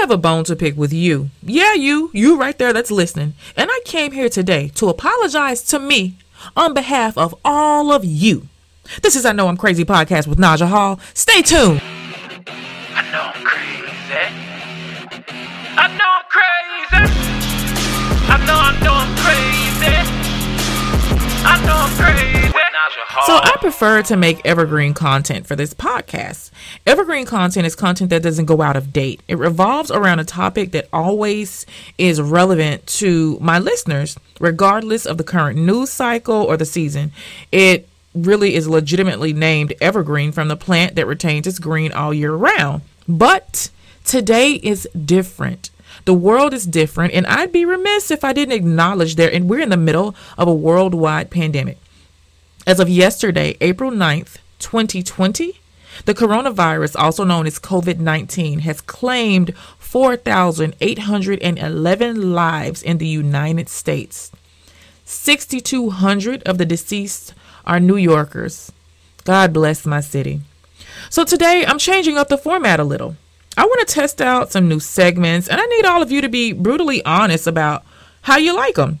have a bone to pick with you. Yeah, you, you right there that's listening. And I came here today to apologize to me on behalf of all of you. This is I Know I'm Crazy podcast with Naja Hall. Stay tuned. Prefer to make evergreen content for this podcast. Evergreen content is content that doesn't go out of date. It revolves around a topic that always is relevant to my listeners, regardless of the current news cycle or the season. It really is legitimately named evergreen from the plant that retains its green all year round. But today is different. The world is different, and I'd be remiss if I didn't acknowledge there, and we're in the middle of a worldwide pandemic. As of yesterday, April 9th, 2020, the coronavirus, also known as COVID 19, has claimed 4,811 lives in the United States. 6,200 of the deceased are New Yorkers. God bless my city. So today I'm changing up the format a little. I want to test out some new segments, and I need all of you to be brutally honest about how you like them.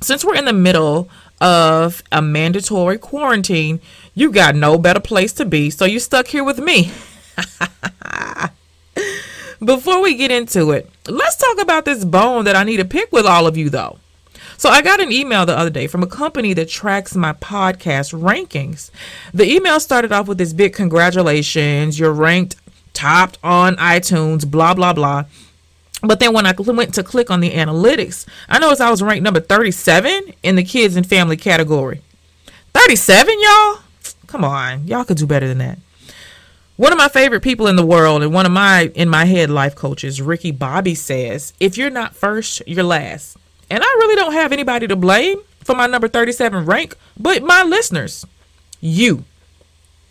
Since we're in the middle of a mandatory quarantine, you got no better place to be, so you stuck here with me. Before we get into it, let's talk about this bone that I need to pick with all of you, though. So, I got an email the other day from a company that tracks my podcast rankings. The email started off with this big congratulations, you're ranked topped on iTunes, blah, blah, blah. But then when I went to click on the analytics, I noticed I was ranked number 37 in the kids and family category. 37, y'all? Come on, y'all could do better than that. One of my favorite people in the world and one of my in my head life coaches, Ricky Bobby says, if you're not first, you're last. And I really don't have anybody to blame for my number 37 rank, but my listeners. You.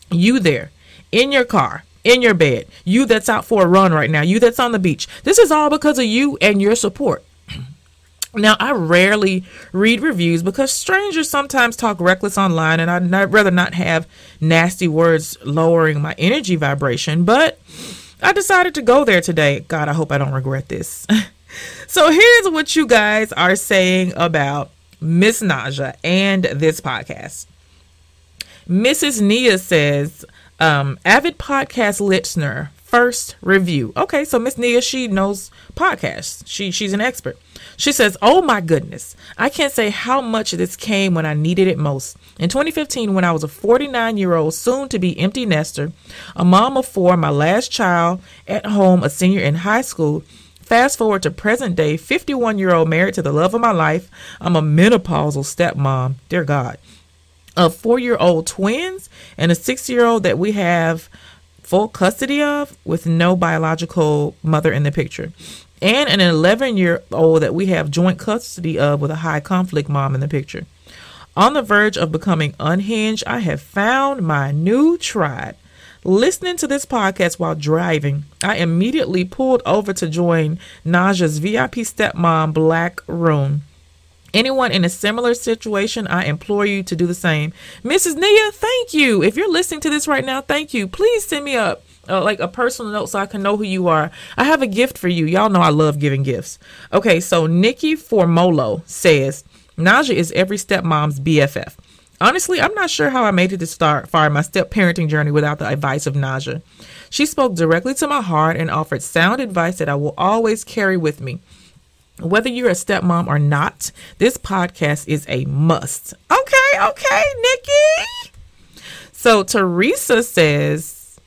You there in your car, in your bed, you that's out for a run right now, you that's on the beach. This is all because of you and your support. Now, I rarely read reviews because strangers sometimes talk reckless online, and I'd not, rather not have nasty words lowering my energy vibration. But I decided to go there today. God, I hope I don't regret this. so, here's what you guys are saying about Miss Naja and this podcast. Mrs. Nia says, um, avid podcast listener, first review. Okay, so Miss Nia, she knows podcasts. She she's an expert. She says, "Oh my goodness, I can't say how much this came when I needed it most. In 2015, when I was a 49 year old, soon to be empty nester, a mom of four, my last child at home, a senior in high school." Fast forward to present day, 51 year old married to the love of my life. I'm a menopausal stepmom. Dear God of four year old twins and a six year old that we have full custody of with no biological mother in the picture, and an 11 year old that we have joint custody of with a high conflict mom in the picture. On the verge of becoming unhinged, I have found my new tribe. Listening to this podcast while driving, I immediately pulled over to join Naja's VIP stepmom Black Room. Anyone in a similar situation, I implore you to do the same. Mrs. Nia, thank you. If you're listening to this right now, thank you. Please send me a uh, like a personal note so I can know who you are. I have a gift for you. Y'all know I love giving gifts. Okay, so Nikki Formolo says Naja is every stepmom's BFF. Honestly, I'm not sure how I made it to start far my step parenting journey without the advice of Naja. She spoke directly to my heart and offered sound advice that I will always carry with me. Whether you're a stepmom or not, this podcast is a must. Okay, okay, Nikki. So Teresa says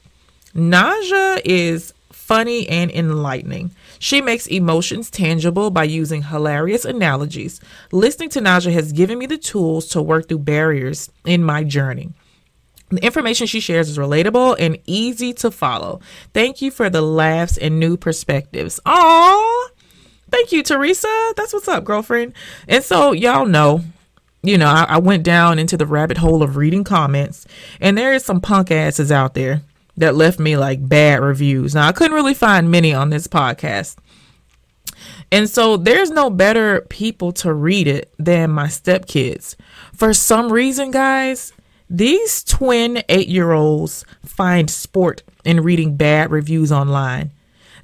Naja is funny and enlightening. She makes emotions tangible by using hilarious analogies. Listening to Naja has given me the tools to work through barriers in my journey. The information she shares is relatable and easy to follow. Thank you for the laughs and new perspectives. Aww. Thank you, Teresa. That's what's up, girlfriend. And so, y'all know, you know, I, I went down into the rabbit hole of reading comments, and there is some punk asses out there that left me like bad reviews. Now, I couldn't really find many on this podcast. And so there's no better people to read it than my stepkids. For some reason, guys, these twin eight year olds find sport in reading bad reviews online.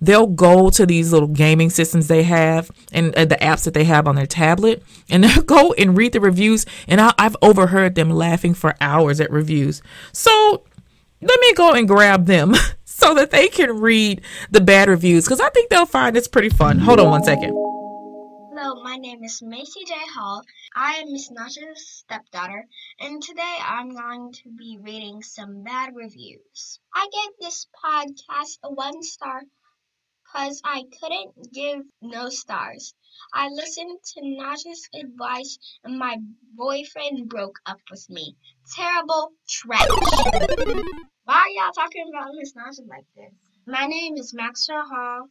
They'll go to these little gaming systems they have and uh, the apps that they have on their tablet, and they'll go and read the reviews. And I, I've overheard them laughing for hours at reviews. So let me go and grab them so that they can read the bad reviews because I think they'll find it's pretty fun. Hold on one second. Hello, my name is Macy J. Hall. I am Miss Nasha's stepdaughter, and today I'm going to be reading some bad reviews. I gave this podcast a one star because I couldn't give no stars. I listened to Nasha's advice, and my boyfriend broke up with me. Terrible trash. Why are y'all talking about Miss Nasha like this? My name is Maxwell Hall.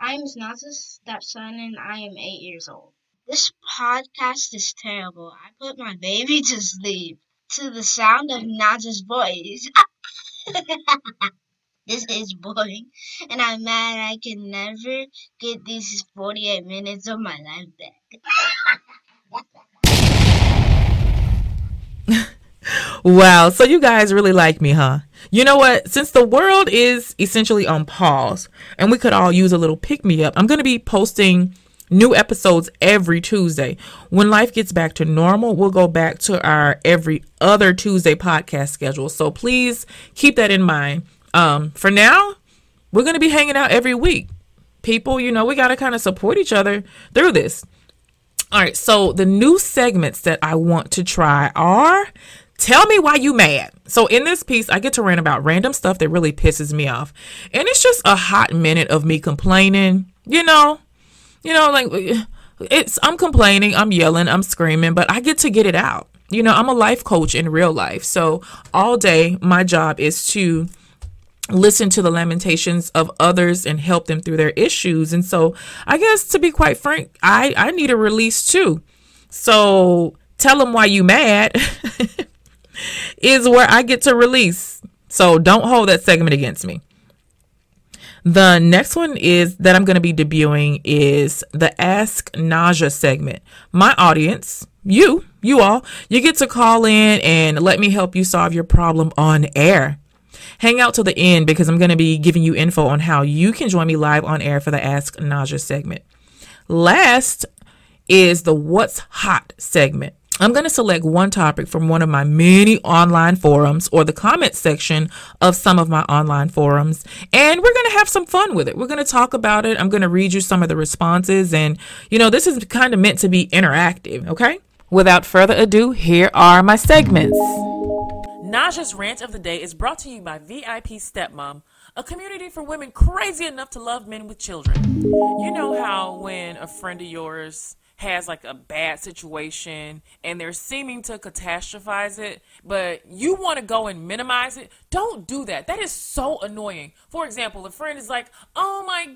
I am Nasha's stepson, and I am eight years old. This podcast is terrible. I put my baby to sleep to the sound of Naja's voice. this is boring, and I'm mad I can never get these 48 minutes of my life back. wow, so you guys really like me, huh? You know what? Since the world is essentially on pause and we could all use a little pick me up, I'm going to be posting new episodes every Tuesday. When life gets back to normal, we'll go back to our every other Tuesday podcast schedule. So please keep that in mind. Um, for now, we're going to be hanging out every week. People, you know, we got to kind of support each other through this. All right, so the new segments that I want to try are Tell me why you mad. So in this piece, I get to rant about random stuff that really pisses me off. And it's just a hot minute of me complaining, you know, you know, like it's, I'm complaining, I'm yelling, I'm screaming, but I get to get it out. You know, I'm a life coach in real life. So all day, my job is to listen to the lamentations of others and help them through their issues. And so I guess to be quite frank, I, I need a release too. So tell them why you mad. is where I get to release. So don't hold that segment against me. The next one is that I'm going to be debuting is the Ask Naja segment. My audience, you, you all, you get to call in and let me help you solve your problem on air. Hang out till the end because I'm going to be giving you info on how you can join me live on air for the Ask Naja segment. Last is the What's Hot segment. I'm going to select one topic from one of my many online forums or the comment section of some of my online forums, and we're going to have some fun with it. We're going to talk about it. I'm going to read you some of the responses, and you know, this is kind of meant to be interactive, okay? Without further ado, here are my segments. Naja's Rant of the Day is brought to you by VIP Stepmom, a community for women crazy enough to love men with children. You know how when a friend of yours has like a bad situation and they're seeming to catastrophize it, but you want to go and minimize it, don't do that. That is so annoying. For example, a friend is like, oh my God,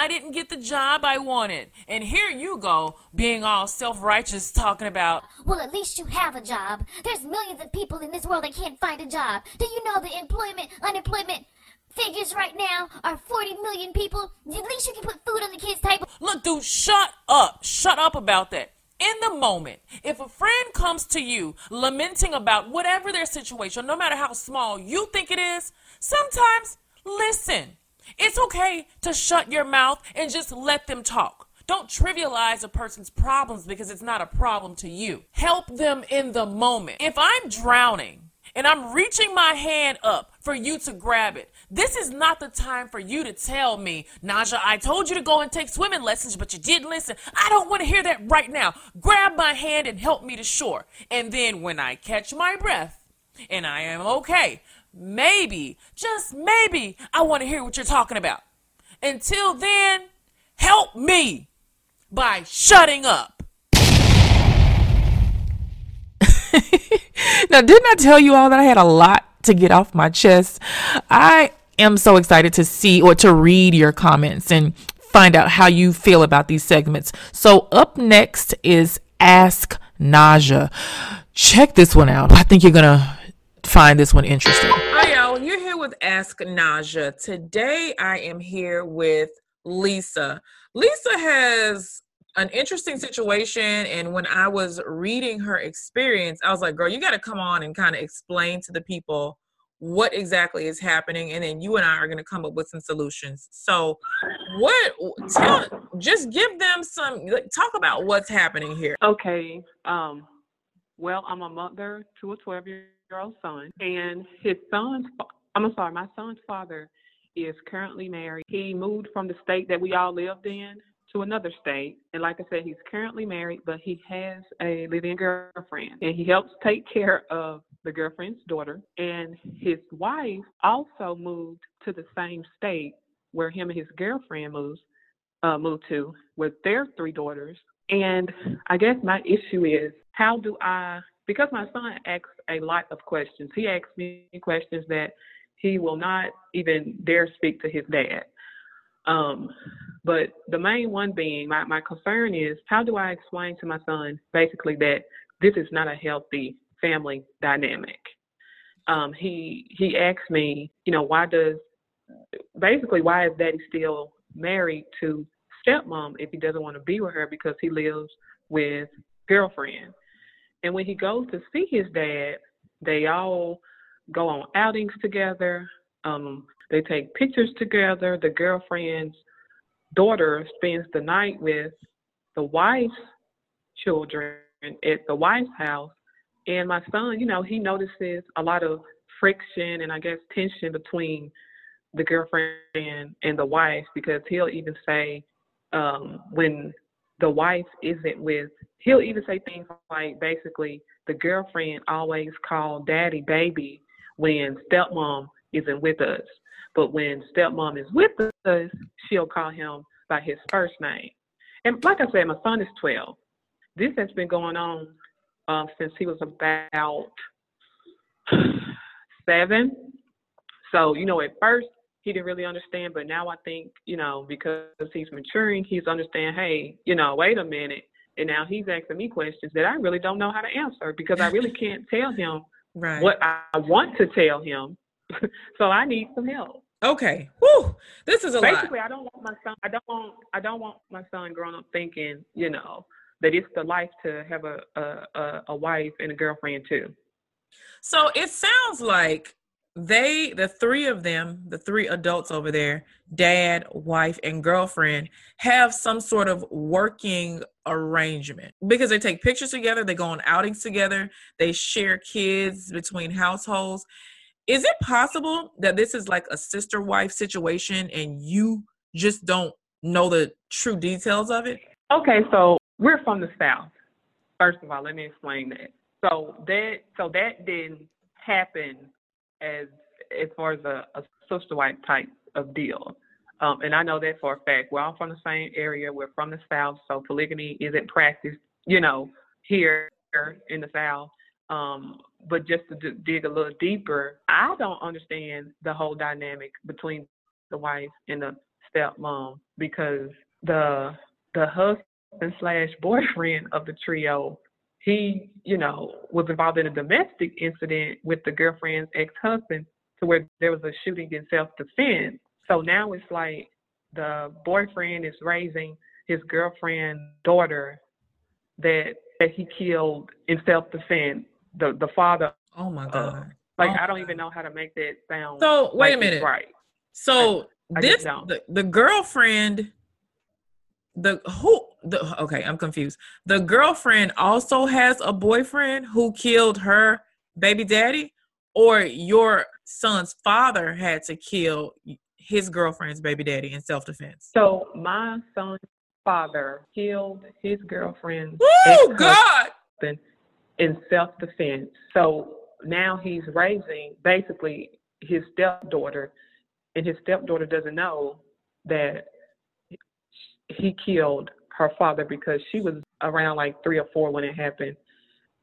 I didn't get the job I wanted. And here you go, being all self righteous, talking about, well, at least you have a job. There's millions of people in this world that can't find a job. Do you know the employment, unemployment, figures right now are 40 million people. At least you can put food on the kids' table. Look, dude, shut up. Shut up about that. In the moment, if a friend comes to you lamenting about whatever their situation, no matter how small you think it is, sometimes listen. It's okay to shut your mouth and just let them talk. Don't trivialize a person's problems because it's not a problem to you. Help them in the moment. If I'm drowning, and I'm reaching my hand up for you to grab it. This is not the time for you to tell me, Naja, I told you to go and take swimming lessons, but you didn't listen. I don't want to hear that right now. Grab my hand and help me to shore. And then when I catch my breath and I am okay, maybe, just maybe, I want to hear what you're talking about. Until then, help me by shutting up. now, didn't I tell you all that I had a lot to get off my chest? I am so excited to see or to read your comments and find out how you feel about these segments. So, up next is Ask Naja. Check this one out. I think you're going to find this one interesting. Hi, y'all. You're here with Ask Naja. Today, I am here with Lisa. Lisa has an interesting situation and when i was reading her experience i was like girl you got to come on and kind of explain to the people what exactly is happening, and then you and I are going to come up with some solutions. So, what? Tell, just give them some. Talk about what's happening here. Okay. Um, well, I'm a mother to a 12 year old son, and his son's, I'm sorry, my son's father is currently married. He moved from the state that we all lived in to another state. And like I said, he's currently married, but he has a living girlfriend, and he helps take care of the girlfriend's daughter. And his wife also moved to the same state where him and his girlfriend moves, uh, moved to with their three daughters. And I guess my issue is how do I, because my son asks a lot of questions, he asks me questions that he will not even dare speak to his dad. Um, but the main one being, my, my concern is how do I explain to my son basically that this is not a healthy family dynamic? Um, he he asked me, you know, why does basically why is daddy still married to stepmom if he doesn't want to be with her because he lives with girlfriend. And when he goes to see his dad, they all go on outings together. Um, they take pictures together. The girlfriend's daughter spends the night with the wife's children at the wife's house. And my son, you know, he notices a lot of friction and I guess tension between the girlfriend and the wife because he'll even say um, when the wife isn't with, he'll even say things like basically the girlfriend always call daddy baby when stepmom isn't with us. But when stepmom is with us, she'll call him by his first name. And like I said, my son is 12. This has been going on um, since he was about seven. So, you know, at first he didn't really understand, but now I think, you know, because he's maturing, he's understand, hey, you know, wait a minute. And now he's asking me questions that I really don't know how to answer because I really can't tell him Right. what I want to tell him. so I need some help. Okay. Whew. This is a lot. Basically, I don't want my son. I don't want. I don't want my son growing up thinking, you know, that it's the life to have a, a, a wife and a girlfriend too. So it sounds like they, the three of them, the three adults over there, dad, wife, and girlfriend, have some sort of working arrangement because they take pictures together, they go on outings together, they share kids between households. Is it possible that this is like a sister wife situation and you just don't know the true details of it? Okay, so we're from the south. First of all, let me explain that. So that so that didn't happen as as far as a, a sister wife type of deal. Um, and I know that for a fact. We're all from the same area. We're from the South, so polygamy isn't practiced, you know, here in the South. Um, but just to d- dig a little deeper, I don't understand the whole dynamic between the wife and the stepmom because the the husband slash boyfriend of the trio, he, you know, was involved in a domestic incident with the girlfriend's ex husband to where there was a shooting in self defense. So now it's like the boyfriend is raising his girlfriend's daughter that that he killed in self defense. The the father Oh my uh, God. like Oh I don't even know how to make that sound. So, wait a like minute. Right. So I this just the, the girlfriend the who the okay, I'm confused. The girlfriend also has a boyfriend who killed her baby daddy or your son's father had to kill his girlfriend's baby daddy in self-defense. So my son's father killed his girlfriend's Woo, ex-husband God. in self defense. So now he's raising basically his stepdaughter, and his stepdaughter doesn't know that he killed her father because she was around like three or four when it happened.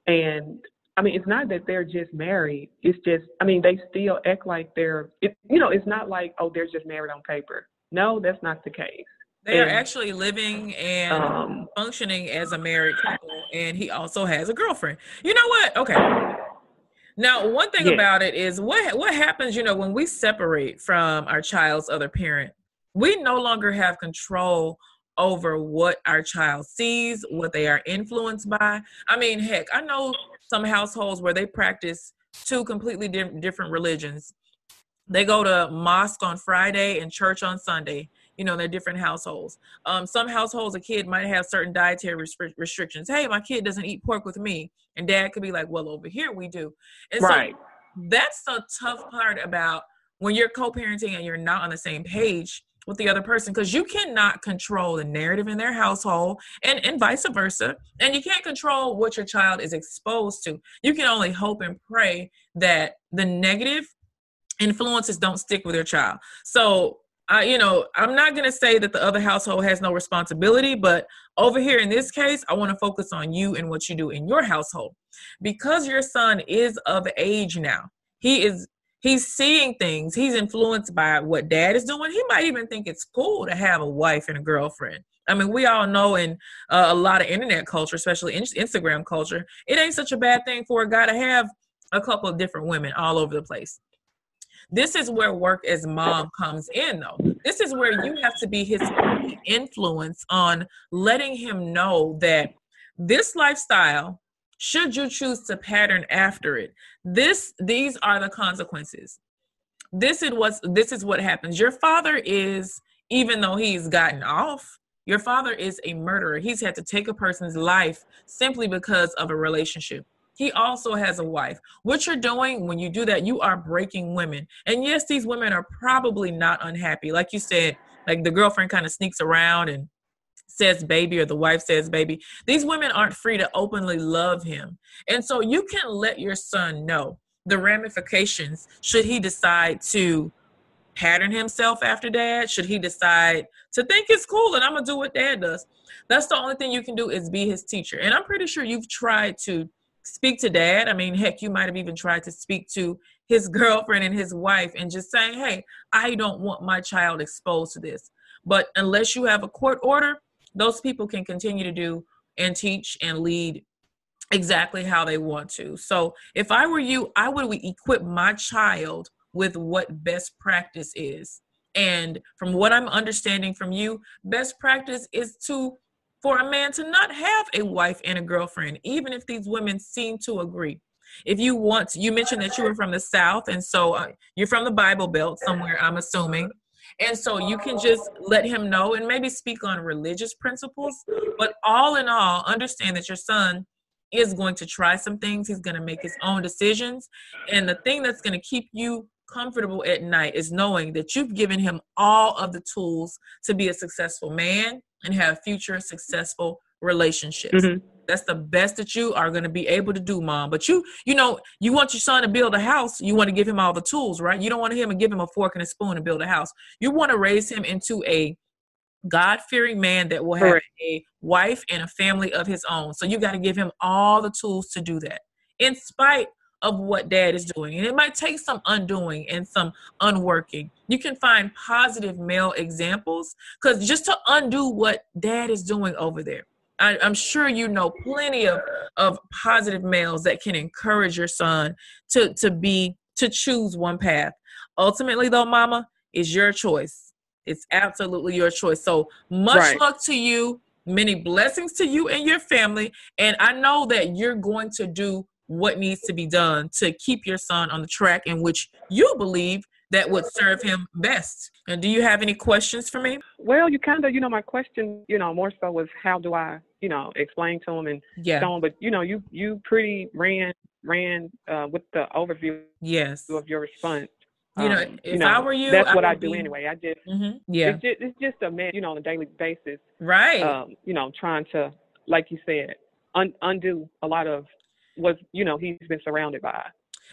And I mean, it's not that they're just married. It's just, I mean, they still act like they're, it, you know, it's not like, oh, they're just married on paper. No, that's not the case. They are actually living and Um, functioning as a married couple, and he also has a girlfriend. You know what? Okay. Now, one thing Yeah. about it is what what happens. You know, when we separate from our child's other parent, we no longer have control over what our child sees, what they are influenced by. I mean, heck, I know some households where they practice two completely di- different religions. They go to mosque on Friday and church on Sunday. You know, they're different households. Um, some households, a kid might have certain dietary restri- restrictions. Hey, my kid doesn't eat pork with me, and dad could be like, "Well, over here we do." And Right. so that's the tough part about when you're co-parenting and you're not on the same page with the other person because you cannot control the narrative in their household and, and vice versa and you can't control what your child is exposed to. You can only hope and pray that the negative influences don't stick with your child. So uh, you know i'm not going to say that the other household has no responsibility but over here in this case i want to focus on you and what you do in your household. Because your son is of age now he is he's seeing things he's influenced by what dad is doing he might even think it's cool to have a wife and a girlfriend. I mean we all know in uh, a lot of internet culture especially in instagram culture it ain't such a bad thing for a guy to have a couple of different women all over the place. This is where work as mom comes in though. This is where you have to be his influence on letting him know that this lifestyle should you choose to pattern after it this these are the consequences. This is what's this is what happens. Your father is even though he's gotten off your father is a murderer. He's had to take a person's life simply because of a relationship. He also has a wife. What you're doing when you do that you are breaking women. And yes these women are probably not unhappy. Like you said like the girlfriend kind of sneaks around and says baby or the wife says baby these women aren't free to openly love him. And so you can let your son know the ramifications should he decide to pattern himself after dad should he decide to think it's cool and i'm gonna do what dad does. That's the only thing you can do is be his teacher. And i'm pretty sure you've tried to speak to dad. I mean heck you might have even tried to speak to his girlfriend and his wife and just saying hey i don't want my child exposed to this. But unless you have a court order those people can continue to do and teach and lead exactly how they want to. So if I were you, I would equip my child with what best practice is. And from what I'm understanding from you, best practice is to for a man to not have a wife and a girlfriend, even if these women seem to agree. If you want, you mentioned that you were from the South, and so uh, you're from the Bible Belt somewhere, I'm assuming. And so you can just let him know and maybe speak on religious principles. But all in all, understand that your son is going to try some things. He's going to make his own decisions. And the thing that's going to keep you comfortable at night is knowing that you've given him all of the tools to be a successful man and have future successful relationships. Mhm. That's the best that you are going to be able to do, mom. But you, you know, you want your son to build a house. You want to give him all the tools, right? You don't want him to give him a fork and a spoon to build a house. You want to raise him into a God fearing man that will have Correct. a wife and a family of his own. So you got to give him all the tools to do that, in spite of what dad is doing. And it might take some undoing and some unworking. You can find positive male examples because just to undo what dad is doing over there. I, I'm sure you know plenty of, of positive males that can encourage your son to, to be to choose one path. Ultimately, though, mama, is your choice. It's absolutely your choice. So much Right. luck to you. Many blessings to you and your family. And I know that you're going to do what needs to be done to keep your son on the track in which you believe that would serve him best. And do you have any questions for me? Well, you kind of, you know, my question, you know, more so was how do I, you know, explain to him and Yeah. so on. But you know, you you pretty ran ran uh, with the overview Yes. of your response. You know, Um, if I were you, that's I what I do be- anyway. I just hmm Yeah. it's just it's just a man, you know, on a daily basis. Right. Um, you know, trying to, like you said, un- undo a lot of what you know he's been surrounded by.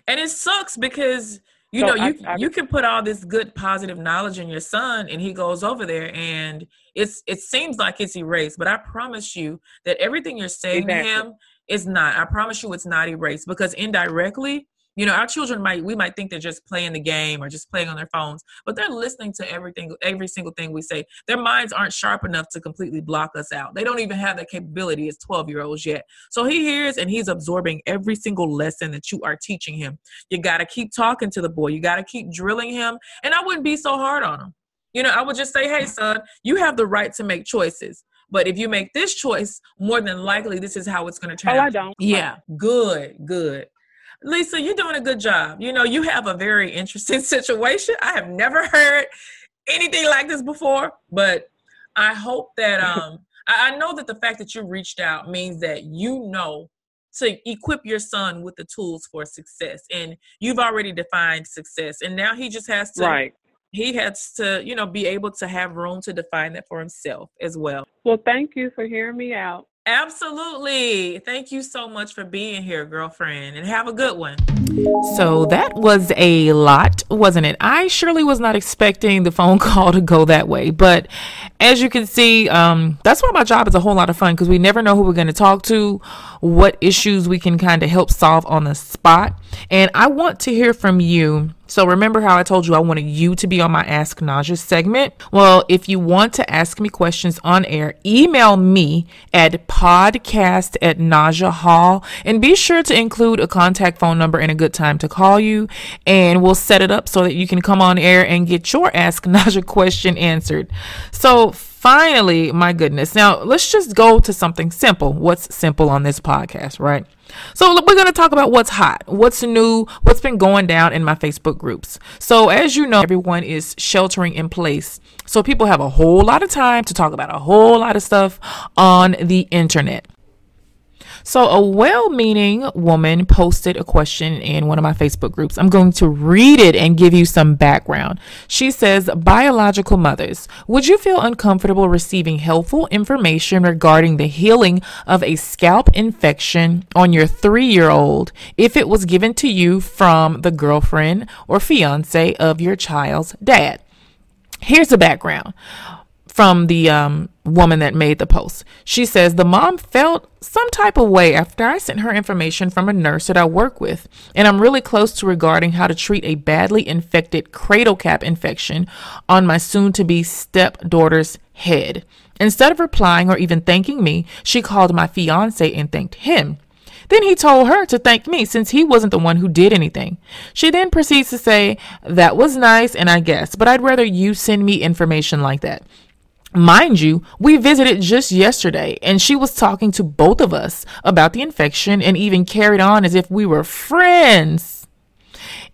and it sucks because you So know I- you I- you can put all this good positive knowledge in your son and he goes over there and it's it seems like it's erased but i promise you that everything you're saying Exactly. to him is not i promise you it's not erased because indirectly you know our children might we might think they're just playing the game or just playing on their phones but they're listening to everything every single thing we say their minds aren't sharp enough to completely block us out they don't even have that capability as 12 year olds yet so he hears and he's absorbing every single lesson that you are teaching him you got to keep talking to the boy. You got to keep drilling him. And I wouldn't be so hard on him. You know, I would just say, hey, son, you have the right to make choices. But if you make this choice, more than likely, this is how it's going to turn Oh, out. I don't. Yeah, good, good. Lisa, you're doing a good job. You know, you have a very interesting situation. I have never heard anything like this before, but I hope that um I, I know that the fact that you reached out means that you know to equip your son with the tools for success and you've already defined success and now he just has to Right. he has to you know be able to have room to define that for himself as well Well, thank you for hearing me out. Absolutely thank you so much for being here girlfriend and have a good one so that was a lot, wasn't it? I surely was not expecting the phone call to go that way. But as you can see, um, that's why my job is a whole lot of fun because we never know who we're going to talk to, what issues we can kind of help solve on the spot. And I want to hear from you. So remember how I told you I wanted you to be on my Ask Naja segment? Well, if you want to ask me questions on air, email me at podcast at Naja Hall and be sure to include a contact phone number and a good time to call you. And we'll set it up so that you can come on air and get your Ask Naja question answered. So finally, my goodness. Now let's just go to something simple. What's simple on this podcast, right? So we're going to talk about what's hot, what's new, what's been going down in my Facebook groups. So as you know, everyone is sheltering in place. So people have a whole lot of time to talk about a whole lot of stuff on the internet. So, a well meaning woman posted a question in one of my Facebook groups. I'm going to read it and give you some background. She says, Biological mothers, would you feel uncomfortable receiving helpful information regarding the healing of a scalp infection on your three year old if it was given to you from the girlfriend or fiance of your child's dad? Here's the background from the um, woman that made the post. She says the mom felt some type of way after I sent her information from a nurse that I work with, and I'm really close to regarding how to treat a badly infected cradle cap infection on my soon to be stepdaughter's head. Instead of replying or even thanking me, she called my fiance and thanked him. Then he told her to thank me since he wasn't the one who did anything. She then proceeds to say, That was nice, and I guess, but I'd rather you send me information like that. Mind you, we visited just yesterday and she was talking to both of us about the infection and even carried on as if we were friends.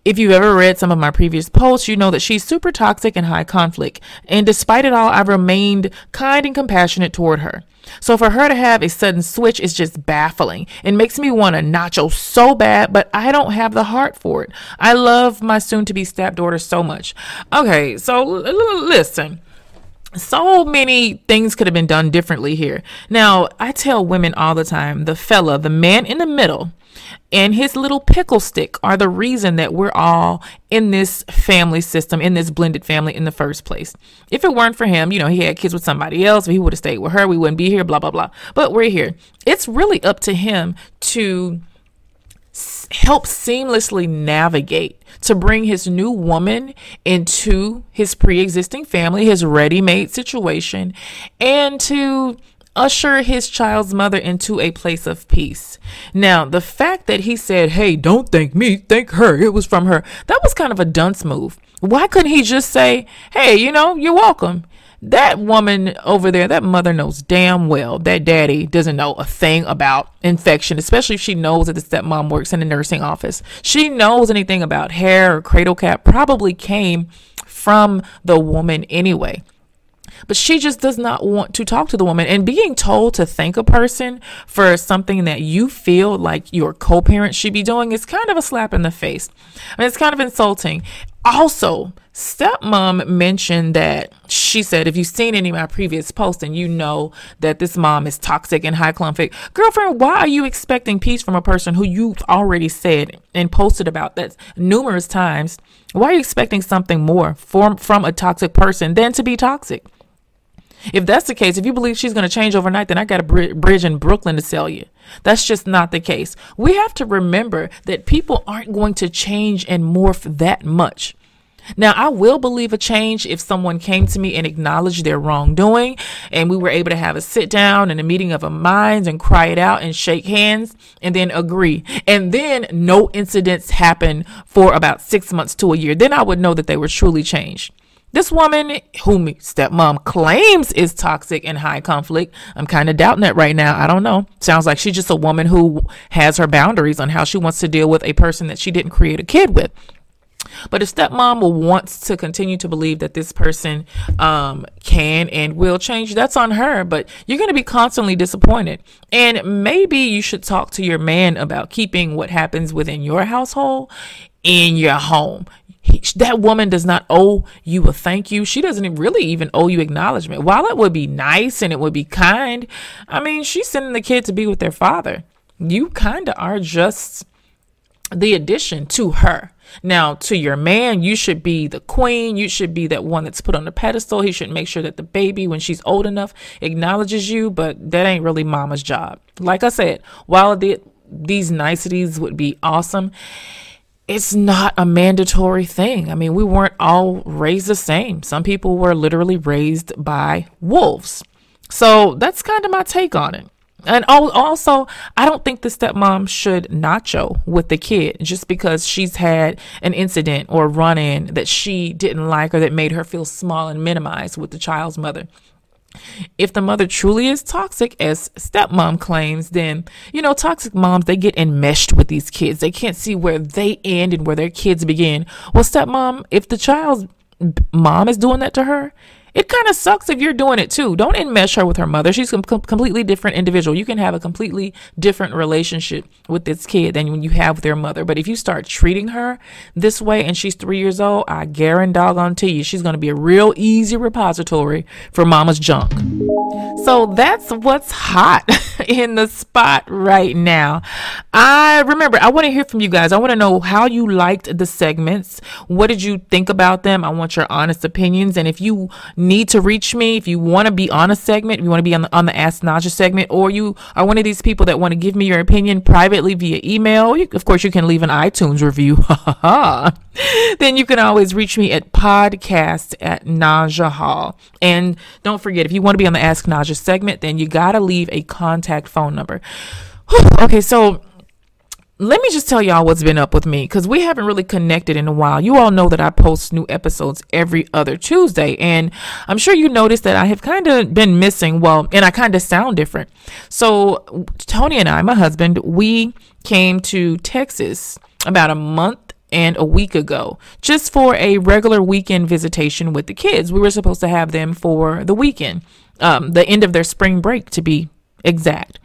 If you've ever read some of my previous posts, you know that she's super toxic and high conflict. And despite it all, I've remained kind and compassionate toward her. So for her to have a sudden switch is just baffling. It makes me want a nacho oh so bad, but I don't have the heart for it. I love my soon to be stepdaughter so much. Okay, so l- listen so many things could have been done differently here. Now, I tell women all the time the fella, the man in the middle, and his little pickle stick are the reason that we're all in this family system, in this blended family in the first place. If it weren't for him, you know, he had kids with somebody else, he would have stayed with her, we wouldn't be here, blah, blah, blah. But we're here. It's really up to him to help seamlessly navigate to bring his new woman into his pre-existing family his ready-made situation and to usher his child's mother into a place of peace. Now the fact that he said hey don't thank me thank her it was from her. That was kind of a dunce move. Why couldn't he just say hey you know you're welcome that woman over there, that mother knows damn well that daddy doesn't know a thing about infection, especially if she knows that the stepmom works in the nursing office. She knows anything about hair or cradle cap probably came from the woman anyway. But she just does not want to talk to the woman. And being told to thank a person for something that you feel like your co parent should be doing is kind of a slap in the face. I mean, it's kind of insulting. Also, stepmom mentioned that she said, if you've seen any of my previous posts and you know that this mom is toxic and high conflict, girlfriend, why are you expecting peace from a person who you've already said and posted about that numerous times? Why are you expecting something more from, from a toxic person than to be toxic? If that's the case, if you believe she's going to change overnight, then I got a bri- bridge in Brooklyn to sell you. That's just not the case. We have to remember that people aren't going to change and morph that much. Now, I will believe a change if someone came to me and acknowledged their wrongdoing and we were able to have a sit down and a meeting of a minds and cry it out and shake hands and then agree. And then no incidents happen for about six months to a year. Then I would know that they were truly changed. This woman, whom my stepmom claims is toxic and high conflict, I'm kind of doubting that right now. I don't know. Sounds like she's just a woman who has her boundaries on how she wants to deal with a person that she didn't create a kid with. But if stepmom wants to continue to believe that this person um, can and will change, that's on her. But you're going to be constantly disappointed. And maybe you should talk to your man about keeping what happens within your household in your home. He, that woman does not owe you a thank you. She doesn't really even owe you acknowledgement. While it would be nice and it would be kind, I mean, she's sending the kid to be with their father. You kind of are just the addition to her. Now, to your man, you should be the queen. You should be that one that's put on the pedestal. He should make sure that the baby, when she's old enough, acknowledges you, but that ain't really mama's job. Like I said, while the, these niceties would be awesome, it's not a mandatory thing. I mean, we weren't all raised the same. Some people were literally raised by wolves. So that's kind of my take on it. And also, I don't think the stepmom should nacho with the kid just because she's had an incident or run in that she didn't like or that made her feel small and minimized with the child's mother. If the mother truly is toxic, as stepmom claims, then, you know, toxic moms, they get enmeshed with these kids. They can't see where they end and where their kids begin. Well, stepmom, if the child's mom is doing that to her, it kind of sucks if you're doing it too. Don't enmesh her with her mother. She's a com- completely different individual. You can have a completely different relationship with this kid than when you have with your mother. But if you start treating her this way and she's three years old, I guarantee doggone to you, she's going to be a real easy repository for mama's junk. So that's what's hot in the spot right now. I remember, I want to hear from you guys. I want to know how you liked the segments. What did you think about them? I want your honest opinions. And if you need to reach me, if you want to be on a segment, if you want to be on the, on the Ask Naja segment, or you are one of these people that want to give me your opinion privately via email, you, of course, you can leave an iTunes review. then you can always reach me at podcast at Naja Hall. And don't forget, if you want to be on the Ask Naja segment, then you got to leave a contact phone number. okay, so let me just tell y'all what's been up with me because we haven't really connected in a while. You all know that I post new episodes every other Tuesday, and I'm sure you noticed that I have kind of been missing. Well, and I kind of sound different. So, Tony and I, my husband, we came to Texas about a month and a week ago just for a regular weekend visitation with the kids. We were supposed to have them for the weekend, um, the end of their spring break to be exact.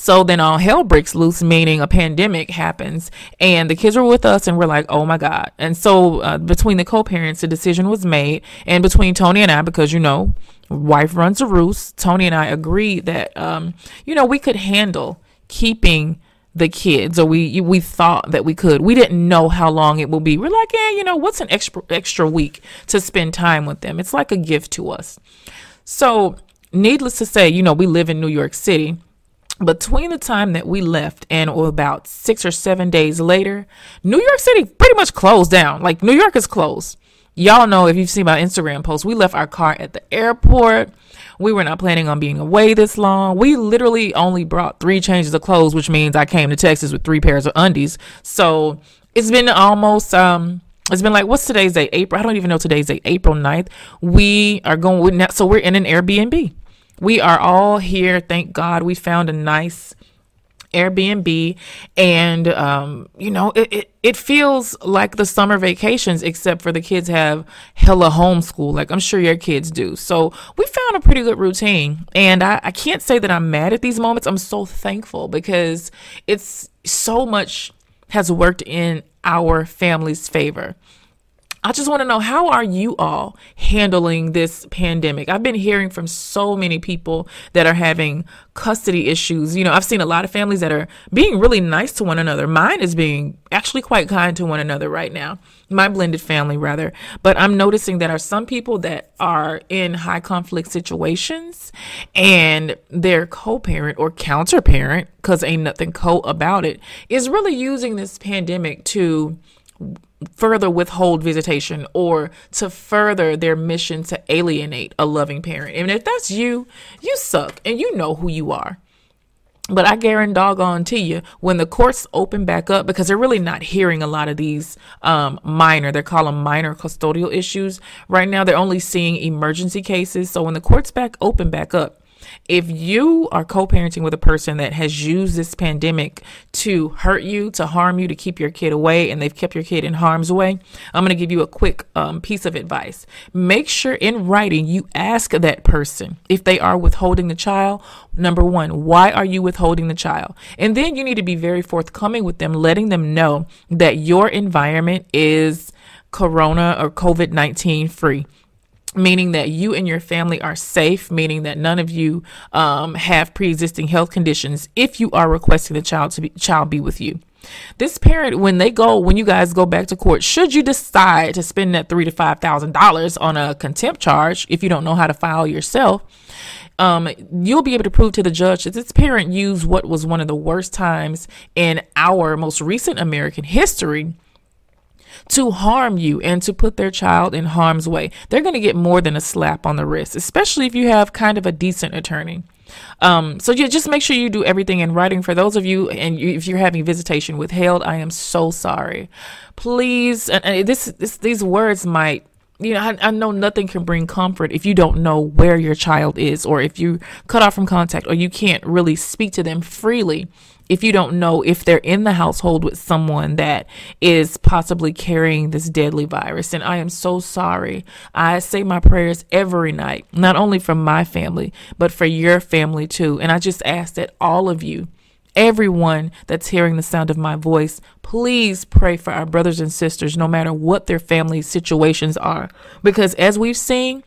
So then all hell breaks loose, meaning a pandemic happens, and the kids were with us, and we're like, oh my God. And so uh, between the co parents, the decision was made, and between Tony and I, because you know, wife runs a roost, Tony and I agreed that, um, you know, we could handle keeping the kids or we we thought that we could we didn't know how long it will be we're like yeah you know what's an extra extra week to spend time with them it's like a gift to us so needless to say you know we live in new york city between the time that we left and about six or seven days later, New York City pretty much closed down. Like New York is closed. Y'all know if you've seen my Instagram post, we left our car at the airport. We were not planning on being away this long. We literally only brought three changes of clothes, which means I came to Texas with three pairs of undies. So it's been almost um it's been like what's today's date? April. I don't even know today's date. April 9th. We are going with so we're in an Airbnb. We are all here. Thank God. We found a nice Airbnb and um, you know it, it, it feels like the summer vacations except for the kids have hella homeschool like I'm sure your kids do. So we found a pretty good routine and I, I can't say that I'm mad at these moments. I'm so thankful because it's so much has worked in our family's favor I just want to know how are you all handling this pandemic? I've been hearing from so many people that are having custody issues. You know, I've seen a lot of families that are being really nice to one another. Mine is being actually quite kind to one another right now. My blended family rather. But I'm noticing that are some people that are in high conflict situations and their co-parent or counter-parent cuz ain't nothing co about it is really using this pandemic to further withhold visitation or to further their mission to alienate a loving parent. And if that's you, you suck and you know who you are. But I guarantee doggone to you, when the courts open back up, because they're really not hearing a lot of these um, minor, they call them minor custodial issues. Right now, they're only seeing emergency cases. So when the courts back open back up, if you are co parenting with a person that has used this pandemic to hurt you, to harm you, to keep your kid away, and they've kept your kid in harm's way, I'm going to give you a quick um, piece of advice. Make sure in writing you ask that person if they are withholding the child. Number one, why are you withholding the child? And then you need to be very forthcoming with them, letting them know that your environment is corona or COVID 19 free meaning that you and your family are safe, meaning that none of you um, have pre-existing health conditions if you are requesting the child to be child be with you. This parent, when they go, when you guys go back to court, should you decide to spend that three to five thousand dollars on a contempt charge if you don't know how to file yourself, um, you'll be able to prove to the judge that this parent used what was one of the worst times in our most recent American history to harm you and to put their child in harm's way. They're going to get more than a slap on the wrist, especially if you have kind of a decent attorney. Um, so yeah, just make sure you do everything in writing. For those of you, and you, if you're having visitation withheld, I am so sorry. Please, and, and this, this, these words might you know, I, I, know nothing can bring comfort if you don't know where your child is, or if you cut off from contact, or you can't really speak to them freely if you don't know if they're in the household with someone that is possibly carrying this deadly virus. And I am so sorry. I say my prayers every night, not only for my family, but for your family too. And I just ask that all of you, everyone that's hearing the sound of my voice, please pray for our brothers and sisters, no matter what their family situations are. Because as we've seen,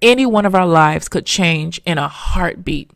any one of our lives could change in a heartbeat,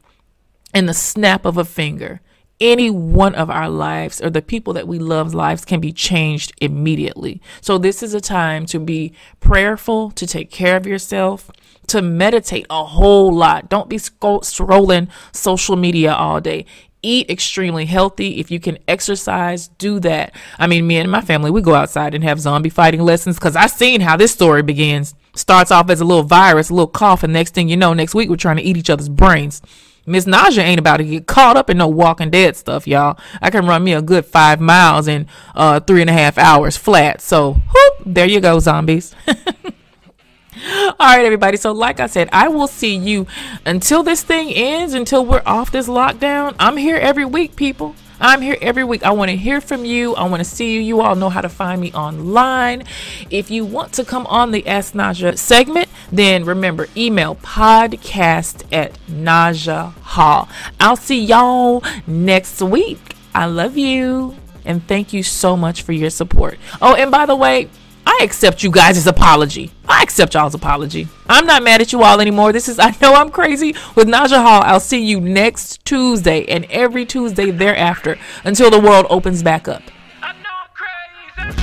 in the snap of a finger any one of our lives or the people that we love lives can be changed immediately. So this is a time to be prayerful, to take care of yourself, to meditate a whole lot. Don't be scrolling social media all day. Eat extremely healthy. If you can exercise, do that. I mean, me and my family, we go outside and have zombie fighting lessons because I've seen how this story begins. Starts off as a little virus, a little cough, and next thing you know, next week we're trying to eat each other's brains. Miss Naja ain't about to get caught up in no Walking Dead stuff, y'all. I can run me a good five miles in uh, three and a half hours flat. So, whoop, there you go, zombies. All right, everybody. So, like I said, I will see you until this thing ends, until we're off this lockdown. I'm here every week, people. I'm here every week. I want to hear from you. I want to see you. You all know how to find me online. If you want to come on the Ask Naja segment, then remember email podcast at Naja Hall. I'll see y'all next week. I love you and thank you so much for your support. Oh, and by the way, I accept you guys' apology. I accept y'all's apology. I'm not mad at you all anymore. This is I know I'm crazy with Naja Hall. I'll see you next Tuesday and every Tuesday thereafter until the world opens back up. I know I'm crazy.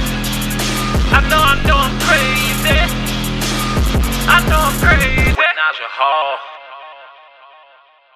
I know I know I'm crazy. I know I'm crazy. Naja Hall.